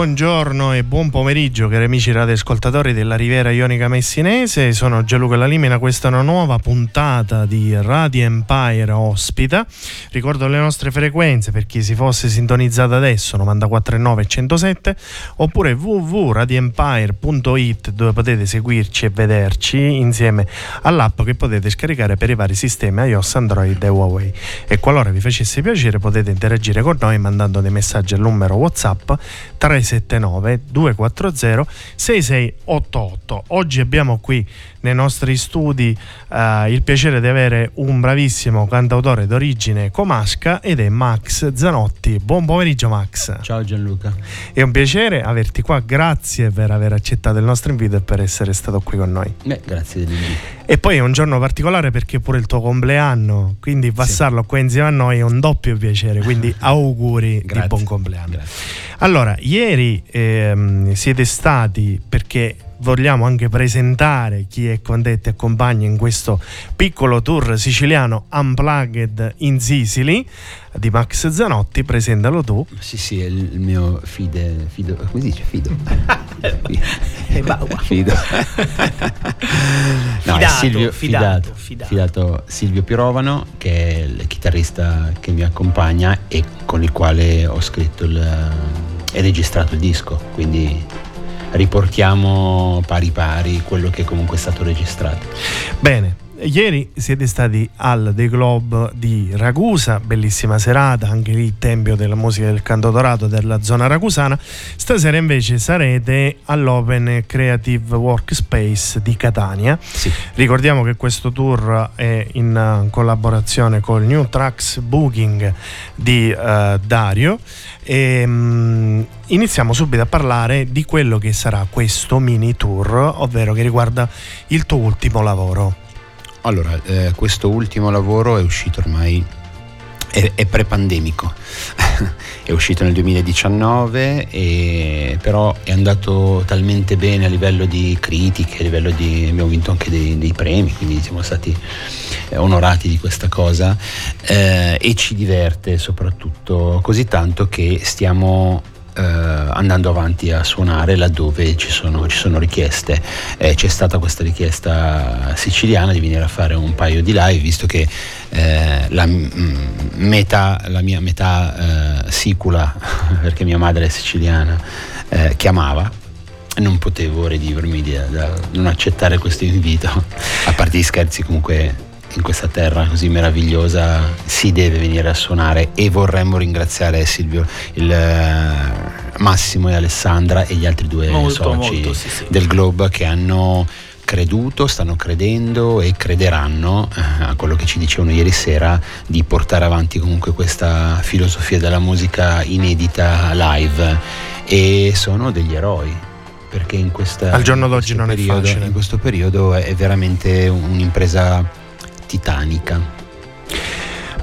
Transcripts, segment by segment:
Buongiorno e buon pomeriggio cari amici radioascoltatori della Riviera Ionica Messinese, sono Gianluca Lalimena, questa è una nuova puntata di Radio Empire Ospita. Ricordo le nostre frequenze per chi si fosse sintonizzato adesso 94.9 e 107 oppure www.radioempire.it dove potete seguirci e vederci insieme all'app che potete scaricare per i vari sistemi iOS, Android e Huawei. E qualora vi facesse piacere potete interagire con noi mandando dei messaggi al numero WhatsApp 379 240 6688. Oggi abbiamo qui nei nostri studi eh, il piacere di avere un bravissimo cantautore d'origine comasca ed è Max Zanotti. Buon pomeriggio Max. Ciao Gianluca. È un piacere averti qua, grazie per aver accettato il nostro invito e per essere stato qui con noi. Beh, grazie dell'invito. E poi è un giorno particolare perché è pure il tuo compleanno, quindi passarlo qua insieme a noi è un doppio piacere, quindi auguri di buon compleanno. Grazie. Allora, ieri ehm, siete stati perché vogliamo anche presentare chi è con te e ti accompagna in questo piccolo tour siciliano Unplugged in Sicily di Max Zanotti, presentalo tu. Sì, sì, è il mio fide, fido, come si dice? Fido. Eh, fido. no, è Fidato, Silvio, fidato, fidato, fidato. fidato Silvio Pirovano, che è il chitarrista che mi accompagna e con il quale ho scritto il, e registrato il disco. Quindi riportiamo pari pari quello che comunque è stato registrato. Bene, ieri siete stati al The Globe di Ragusa, bellissima serata, anche lì tempio della musica del canto dorato della zona ragusana. Stasera invece sarete all'Open Creative Workspace di Catania. Sì. Ricordiamo che questo tour è in collaborazione col New Tracks Booking di eh, Dario e mm, iniziamo subito a parlare di quello che sarà questo mini tour, ovvero che riguarda il tuo ultimo lavoro. Allora, eh, questo ultimo lavoro è uscito ormai, è, è pre-pandemico, è uscito nel 2019, e, però è andato talmente bene a livello di critiche, a livello di... abbiamo vinto anche dei, dei premi, quindi siamo stati eh, onorati di questa cosa eh, e ci diverte soprattutto così tanto che stiamo eh, andando avanti a suonare laddove ci sono, ci sono richieste. Eh, c'è stata questa richiesta siciliana di venire a fare un paio di live, visto che eh, la, mm, metà, la mia metà eh, sicula, perché mia madre è siciliana, eh, chiamava non potevo redivermi da, da non accettare questo invito. A parte gli scherzi, comunque in questa terra così meravigliosa si deve venire a suonare e vorremmo ringraziare Silvio, il, uh, Massimo e Alessandra e gli altri due molto, soci molto, sì, sì. del Globe che hanno creduto, stanno credendo e crederanno uh, a quello che ci dicevano ieri sera di portare avanti comunque questa filosofia della musica inedita live e sono degli eroi perché in questa, al giorno d'oggi non periodo, è facile in questo periodo è veramente un'impresa titanica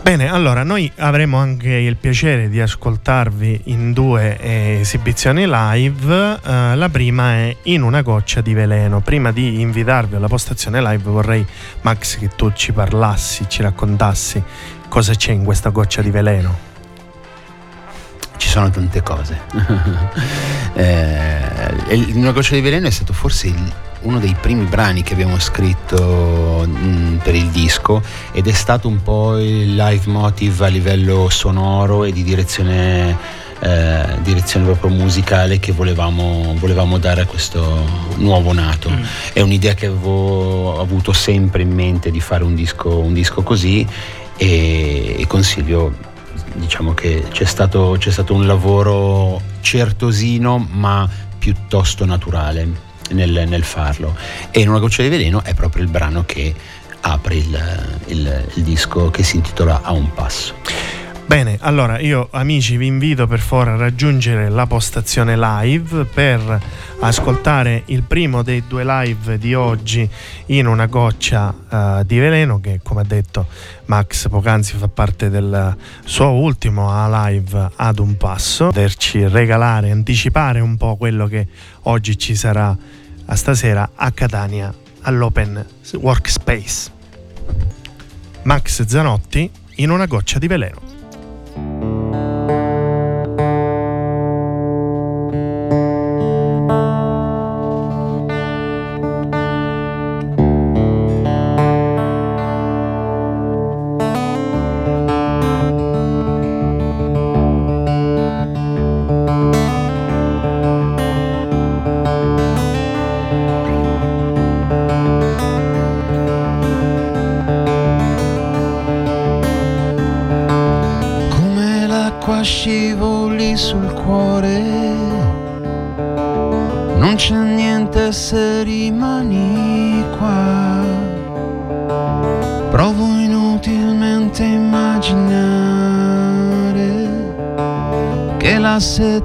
Bene, allora noi avremo anche il piacere di ascoltarvi in due esibizioni live. Uh, la prima è In una goccia di veleno. Prima di invitarvi alla postazione live vorrei, Max, che tu ci parlassi, ci raccontassi cosa c'è in questa goccia di veleno. Ci sono tante cose. eh, in una goccia di veleno è stato forse il uno dei primi brani che abbiamo scritto mh, mm, per il disco ed è stato un po' il live motive a livello sonoro e di direzione, eh, direzione proprio musicale che volevamo, volevamo, dare a questo nuovo nato. Mm. È un'idea che avevo avuto sempre in mente di fare un disco, un disco così e, e consiglio diciamo che c'è stato, c'è stato un lavoro certosino ma piuttosto naturale nel, nel, farlo. E in una goccia di veleno è proprio il brano che apre il, il, il disco che si intitola A un passo. Bene, allora io amici vi invito per favore a raggiungere la postazione live per ascoltare il primo dei due live di oggi in una goccia uh, di veleno che come ha detto Max poc'anzi fa parte del suo ultimo a live ad un passo, poterci regalare, anticipare un po' quello che oggi ci sarà a stasera a Catania all'Open Workspace. Max Zanotti in una goccia di veleno.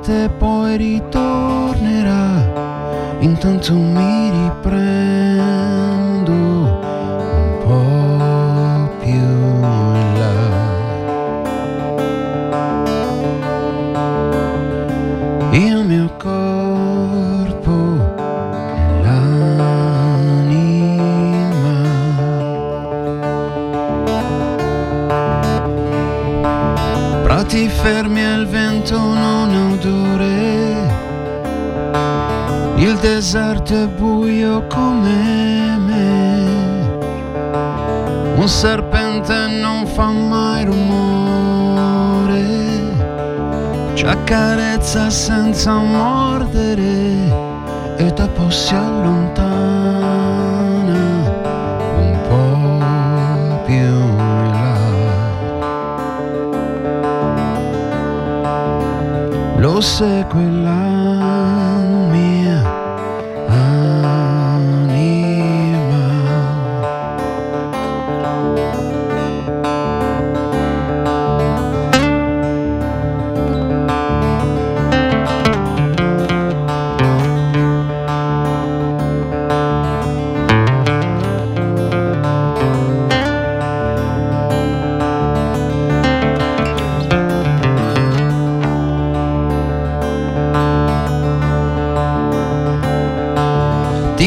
Sete poi ritornerà, intanto mi Prati fermi al vento non Il deserto è buio come me. Un serpente non fa mai rumore. Ci accarezza senza mordere e dopo si allontana fosse quella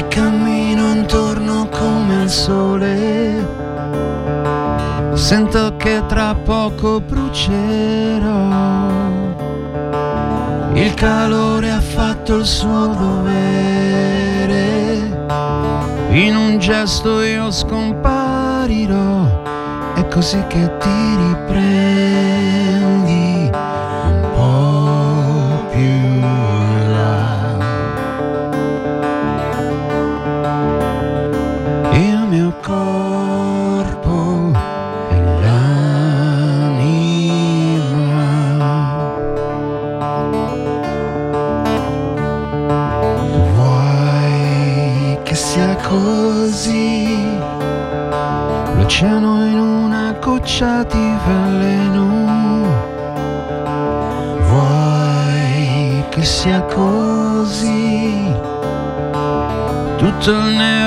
cammino intorno come il sole. Sento che tra poco brucerò. Il calore ha fatto il suo dovere. In un gesto io scomparirò. È così che ti riprendo. goccia di veleno. Vuoi che sia così? Tutto il nero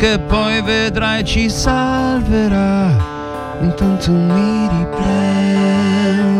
che poi vedrai ci salverà, intanto mi riprendo.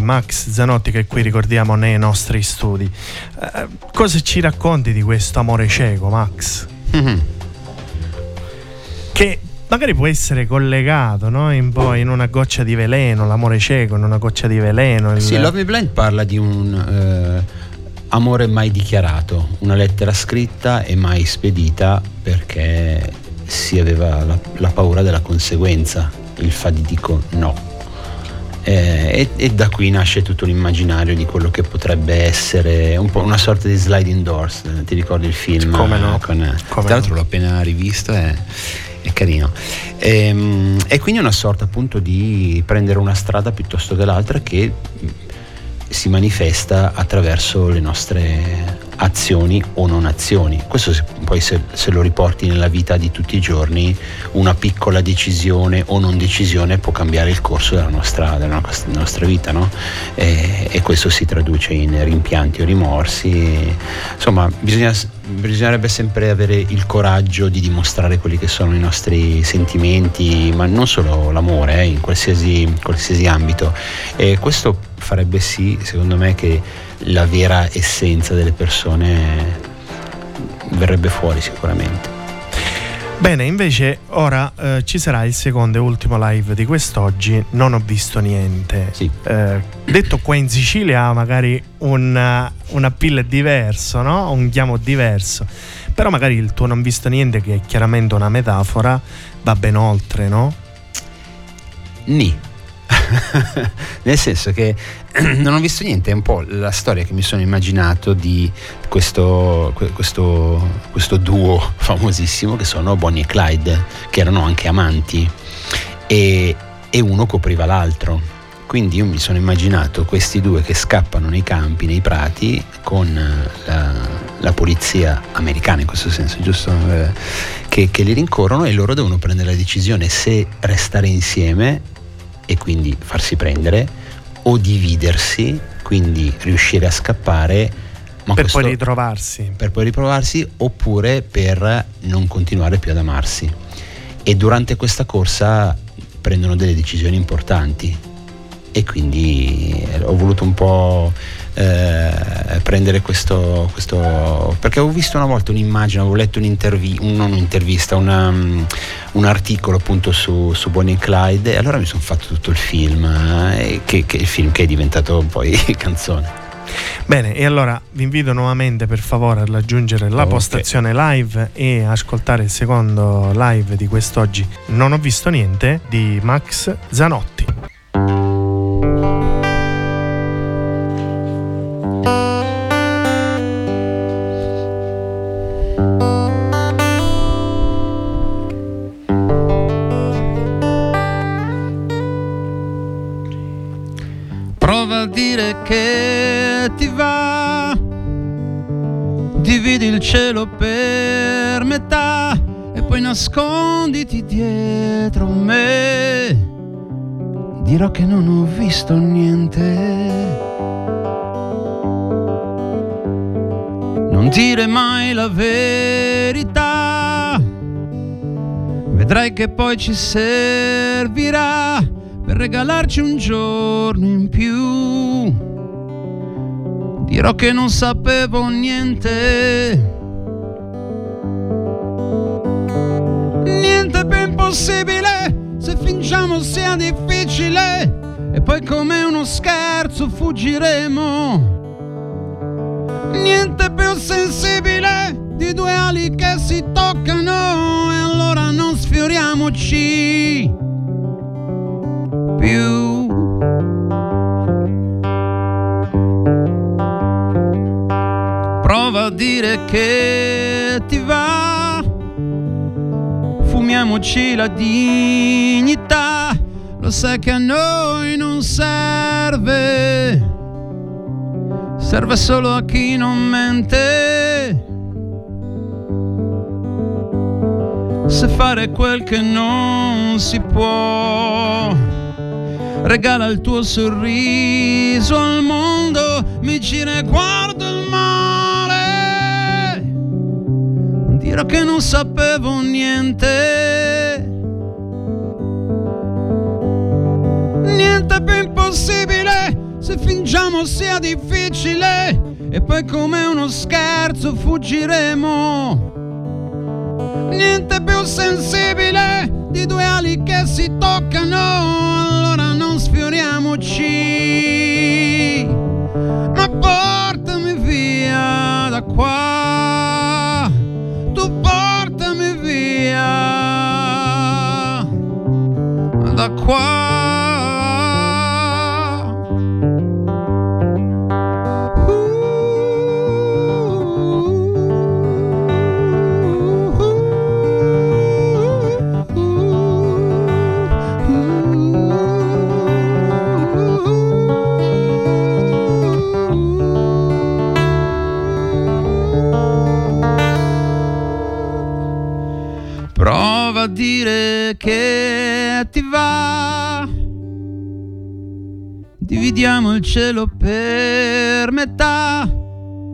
Di Max Zanotti che qui ricordiamo nei nostri studi. Uh, cosa ci racconti di questo amore cieco, Max? Mm-hmm. Che magari può essere collegato no? in, in, una goccia di veleno, l'amore cieco in una goccia di veleno. Il... Sì, Love Me Blind parla di un uh, amore mai dichiarato, una lettera scritta e mai spedita perché si aveva la, la paura della conseguenza il fatidico no. Eh, e, e, da qui nasce tutto l'immaginario di quello che potrebbe essere un po' una sorta di sliding doors. Ti ricordi il film? Come no? Con, Come tra l'altro no. l'ho appena rivisto e è carino. E, ehm, e, quindi una sorta appunto di prendere una strada piuttosto che l'altra che si manifesta attraverso le nostre azioni o non azioni. Questo se, poi se, se, lo riporti nella vita di tutti i giorni, una piccola decisione o non decisione può cambiare il corso della nostra, della nostra vita, no? e, e, questo si traduce in rimpianti o rimorsi. Insomma, bisogna, bisognerebbe sempre avere il coraggio di dimostrare quelli che sono i nostri sentimenti, ma non solo l'amore, eh, in qualsiasi, qualsiasi ambito. E questo farebbe sì, secondo me, che la vera essenza delle persone verrebbe fuori sicuramente. Bene, invece ora eh, ci sarà il secondo e ultimo live di quest'oggi, non ho visto niente. Sì. Eh, detto qua in Sicilia ha magari un, un appeal diverso, no? un chiamo diverso, però magari il tuo non visto niente, che è chiaramente una metafora, va ben oltre, no? Ni. Nel senso che non ho visto niente, è un po' la storia che mi sono immaginato di questo, questo, questo duo famosissimo che sono Bonnie e Clyde, che erano anche amanti e, e uno copriva l'altro. Quindi io mi sono immaginato questi due che scappano nei campi, nei prati, con la, la polizia americana in questo senso, giusto? Eh, che, che li rincorrono e loro devono prendere la decisione se restare insieme e quindi farsi prendere o dividersi, quindi riuscire a scappare. Ma per poi ritrovarsi. Per poi ritrovarsi oppure per non continuare più ad amarsi. E durante questa corsa prendono delle decisioni importanti e quindi ho voluto un po' eh, prendere questo, questo, perché avevo visto una volta un'immagine, avevo letto un'intervista, un, non un'intervista, una, um, un articolo appunto su, su, Bonnie Clyde e allora mi sono fatto tutto il film, eh, che, che il film che è diventato poi canzone. Bene, e allora vi invito nuovamente per favore ad aggiungere la okay. postazione live e ascoltare il secondo live di quest'oggi. Non ho visto niente di Max Zanotti. Poi ci servirà per regalarci un giorno in più. Dirò che non sapevo niente impossibile se fingiamo sia difficile e poi come uno scherzo fuggiremo. Niente più sensibile di due ali che si toccano allora non sfioriamoci più. Prova a dire che ti va fumiamoci la dignità, lo sai che a noi non serve, serve solo a chi non mente. se fare quel che non si può. Regala il tuo sorriso al mondo, mi gira e guardo il mare. Dirò che non sapevo niente. Niente più impossibile se fingiamo sia difficile. E poi come uno scherzo fuggiremo Niente più sensibile di due ali che si toccano, allora non sfioriamoci. Ma portami via da qua, tu portami via da qua. Dire che ti va. Dividiamo il cielo per metà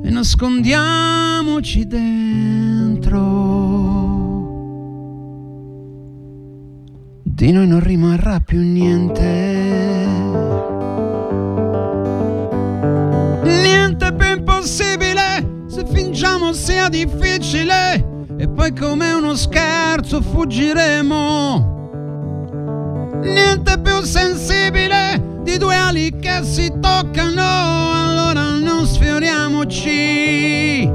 e nascondiamoci dentro. Di noi non rimarrà più niente. Niente più impossibile se fingiamo sia difficile e poi come uno scherzo fuggiremo. Niente più sensibile di due ali che si toccano, allora non sfioriamoci.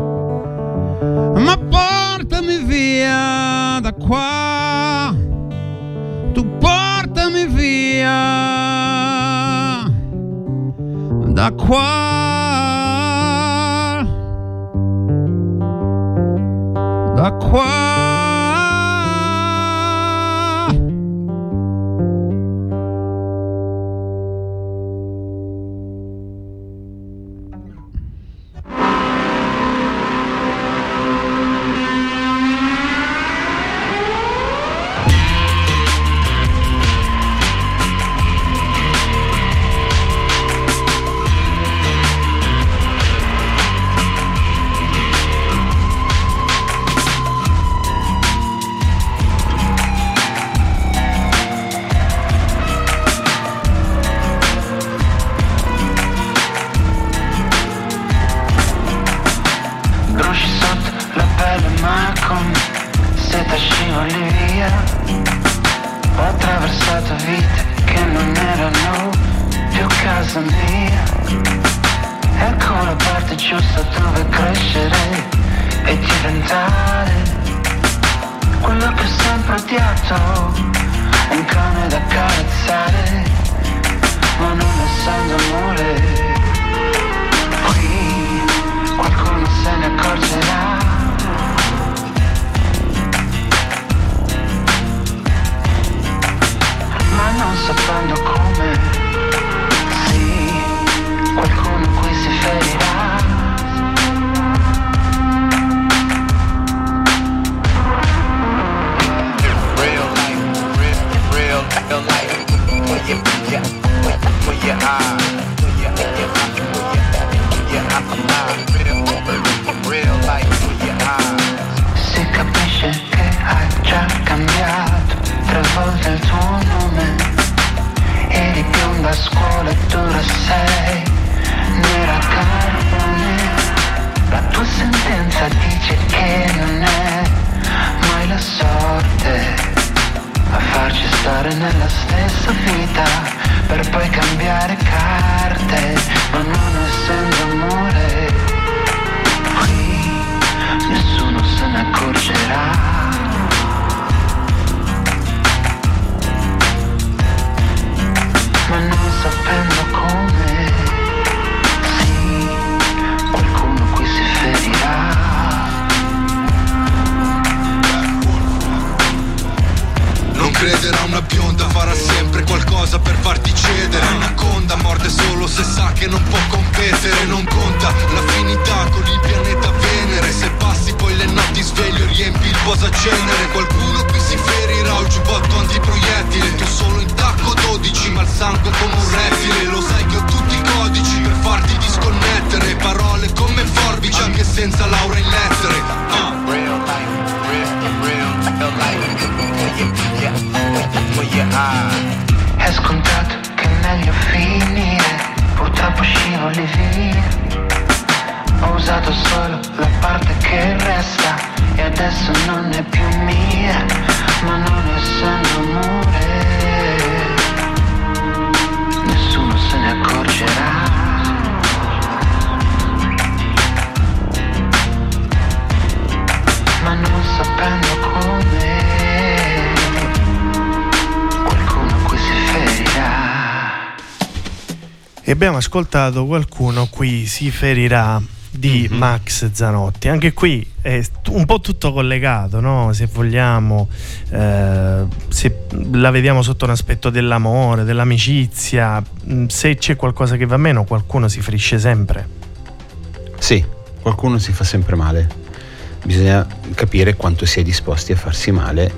Ma portami via da qua, tu portami via da qua. Da qua. Si capisce che hai già cambiato tre volte il tuo nome. Eri bionda a scuola e sei. Nera carbone La tua sentenza dice che non è mai la sorte a farci stare nella stessa vita per poi cambiare carte, ma non essendo amore, qui nessuno se ne accorgerà. Ma non sapendo come, sì, qualcuno qui si ferirà. Non credere a una bionda farà sempre qualcosa per farti se sa che non può competere Non conta l'affinità con il pianeta Venere Se passi poi le notti sveglio riempi il posacenere Qualcuno qui si ferirà il giubbotto antiproiettile Tu solo in tacco 12 ma il sangue come un rettile Lo sai che ho tutti i codici per farti disconnettere Parole come forbici anche senza laurea in lettere Ah. Real life, real, real, real life. Your, put your, put your eye. Purtroppo volli via. Ho usato solo la parte che resta e adesso non è più mia, ma non essendo amore, nessuno se ne accorgerà. Ma non sapendo come, E abbiamo ascoltato qualcuno qui si ferirà di Mhm. Max Zanotti. Anche qui è un po' tutto collegato, no? se vogliamo, eh, se la vediamo sotto un aspetto dell'amore, dell'amicizia, mh, se c'è qualcosa che va meno, qualcuno si ferisce sempre. Sì, qualcuno si fa sempre male. Bisogna capire quanto si è disposti a farsi male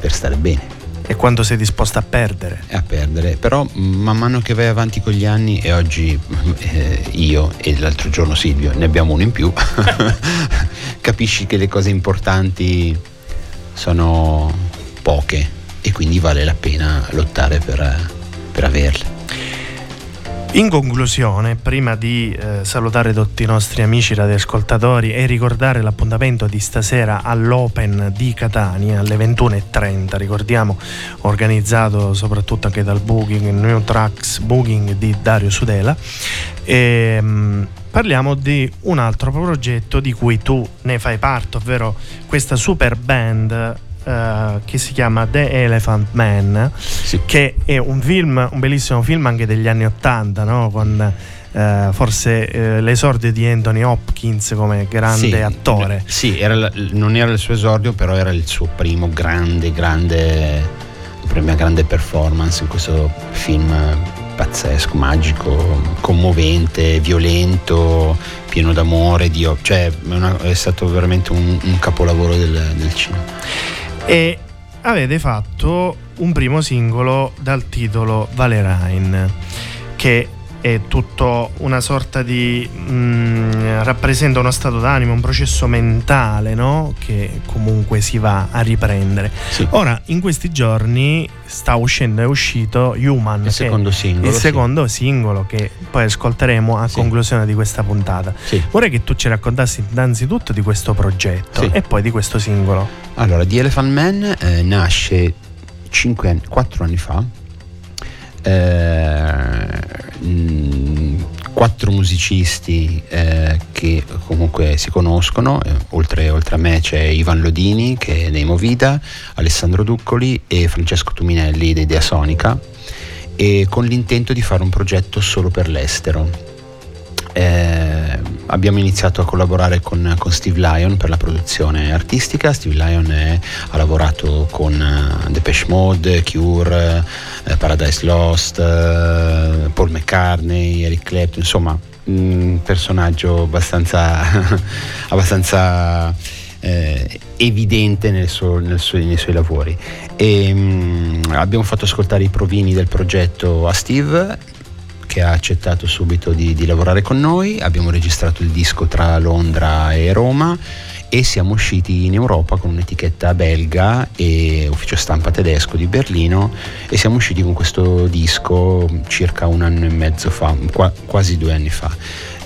per stare bene E quando sei disposto a perdere. a perdere. Però man mano che vai avanti con gli anni e oggi eh, io e l'altro giorno Silvio ne abbiamo uno in più, capisci che le cose importanti sono poche e quindi vale la pena lottare per, per averle. In conclusione, prima di eh, salutare tutti i nostri amici radioascoltatori e ricordare l'appuntamento di stasera all'Open di Catania alle 21.30, ricordiamo organizzato soprattutto anche dal Booking, New Tracks Booking di Dario Sudela, ehm, parliamo di un altro progetto di cui tu ne fai parte, ovvero questa super band eh, che si chiama The Elephant Man Sì. che è un film, un bellissimo film anche degli anni Ottanta, no? con eh, forse eh, l'esordio di Anthony Hopkins come grande Sì, attore. Sì, era la- non era il suo esordio, però era il suo primo grande, grande, prima grande performance in questo film pazzesco, magico, commovente, violento, pieno d'amore, di, cioè è, una- è stato veramente un, un capolavoro del, del cinema. E avete fatto un primo singolo dal titolo Valerain, che è tutto una sorta di mm, rappresenta uno stato d'animo, un processo mentale, no? Che comunque si va a riprendere. Sì. Ora, in questi giorni sta uscendo, è uscito Human, Il secondo singolo. il sì. secondo singolo che poi ascolteremo a Sì. conclusione di questa puntata. Vorrei che tu ci raccontassi innanzitutto di questo progetto e poi di questo singolo. Allora, The Elephant Man eh, nasce 5 anni, 4 anni fa. Eh, quattro musicisti eh, che comunque si conoscono, eh, oltre, oltre a me c'è Ivan Lodini che è dei Movida, Alessandro Duccoli e Francesco Tuminelli dei Dea Sonica e con l'intento di fare un progetto solo per l'estero. Eh, abbiamo iniziato a collaborare con, con Steve Lyon per la produzione artistica. Steve Lyon è- ha lavorato con eh, Depeche Mode, Cure, eh, Paradise Lost, eh, Paul McCartney, Eric Clapton, insomma un personaggio abbastanza, abbastanza eh, evidente nel suo- nel suo- nei suoi lavori. E, mm, abbiamo fatto ascoltare i provini del progetto a Steve che ha accettato subito di, di lavorare con noi, abbiamo registrato il disco tra Londra e Roma e siamo usciti in Europa con un'etichetta belga e ufficio stampa tedesco di Berlino e siamo usciti con questo disco circa un anno e mezzo fa, qua- quasi due anni fa,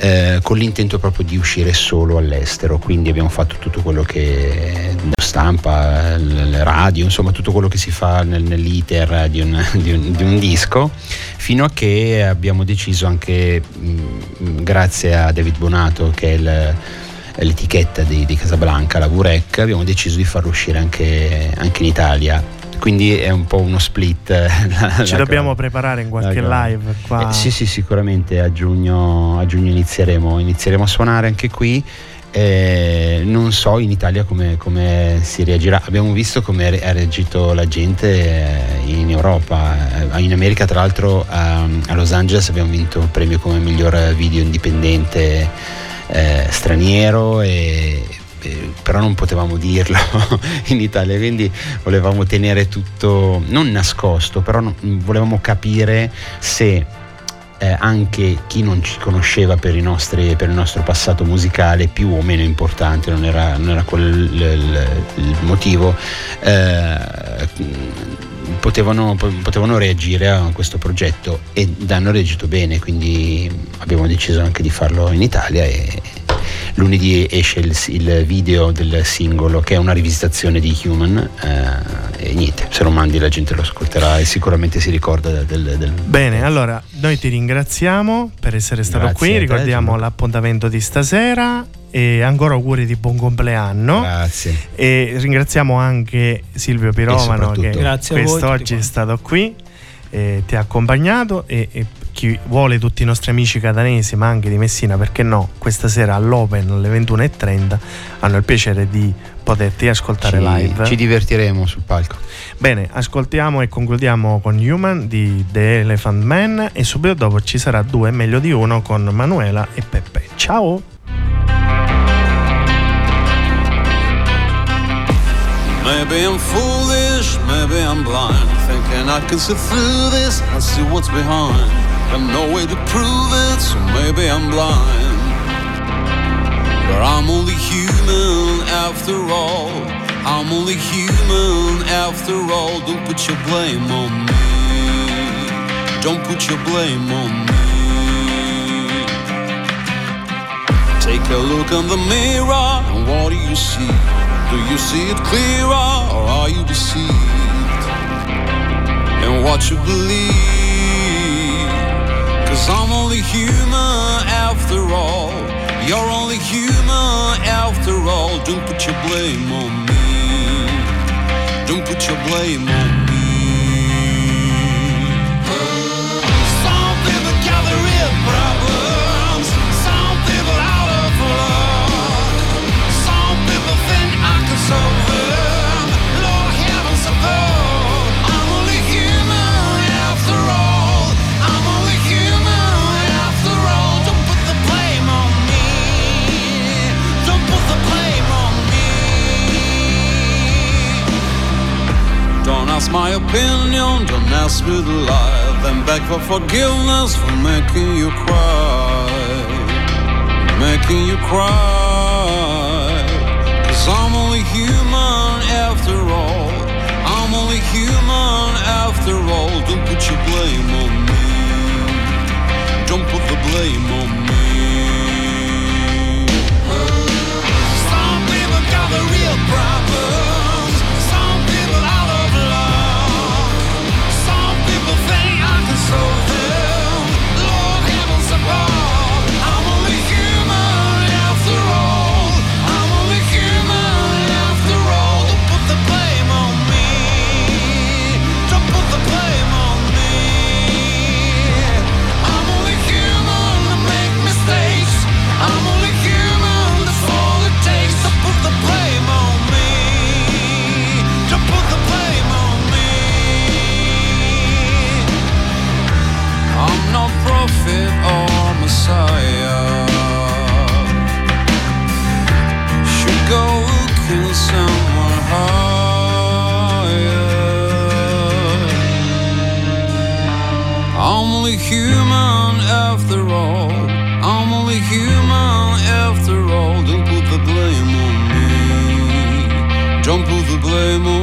eh, con l'intento proprio di uscire solo all'estero, quindi abbiamo fatto tutto quello che stampa, le radio, insomma tutto quello che si fa nel- nell'iter di un- di un- di un disco fino a che abbiamo deciso anche mh, grazie a David Bonato che è il- l'etichetta di, di Casablanca, la Vurec, abbiamo deciso di farlo uscire anche, anche in Italia. Quindi è un po' uno split. eh, la- Ci la dobbiamo cosa. preparare in qualche live qua. Eh, sì, sì, sicuramente a giugno, a giugno inizieremo, inizieremo a suonare anche qui. Eh, non so in Italia come, come si reagirà. Abbiamo visto come ha re- ha reagito la gente eh, in Europa. Eh, In America, tra l'altro, a, a Los Angeles abbiamo vinto il premio come miglior video indipendente eh, straniero. E, però non potevamo dirlo in Italia, quindi volevamo tenere tutto non nascosto, però volevamo capire se eh, anche chi non ci conosceva per, nostri- per il nostro passato musicale, più o meno importante, non era, non era quello il, il- motivo, eh, potevano, potevano, reagire a questo progetto ed hanno reagito bene, quindi abbiamo deciso anche di farlo in Italia e lunedì esce il, il video del singolo che è una rivisitazione di Human eh, e niente, se lo mandi la gente lo ascolterà e sicuramente si ricorda del... del, del Bene, allora noi ti ringraziamo per essere stato Grazie qui, te, ricordiamo Giulio. l'appuntamento di stasera e ancora auguri di buon compleanno. Grazie. E ringraziamo anche Silvio Pirovano che quest'oggi è stato qui, eh, ti ha accompagnato e, e chi vuole tutti i nostri amici catanesi ma anche di Messina perché no, questa sera all'Open alle 21.30 hanno il piacere di poterti ascoltare Ci, live. ci divertiremo sul palco. Bene, ascoltiamo e concludiamo con Human di The Elephant Man e subito dopo ci sarà due meglio di uno con Manuela e Peppe. Ciao! Maybe I'm foolish, maybe I'm blind. Thinking I can see through this and see what's behind. Got no way to prove it, so maybe I'm blind. But I'm only human after all. I'm only human after all. Don't put your blame on me. Don't put your blame on me. Take a look in the mirror, and what do you see? Do you see it clearer, or are you deceived? And what you believe? Cause I'm only human after all. You're only human after all. Don't put your blame on me. Don't put your blame on me. Ask my opinion, don't ask me to lie. Then beg for forgiveness for making you cry. Making you cry. Cause I'm only human after all. I'm only human after all. Don't put your blame on me. Don't put the blame on me. Some people got the real problems. Prophet or messiah. Should go looking somewhere higher. I'm only human after all. I'm only human after all. Don't put the blame on me. Don't put the blame on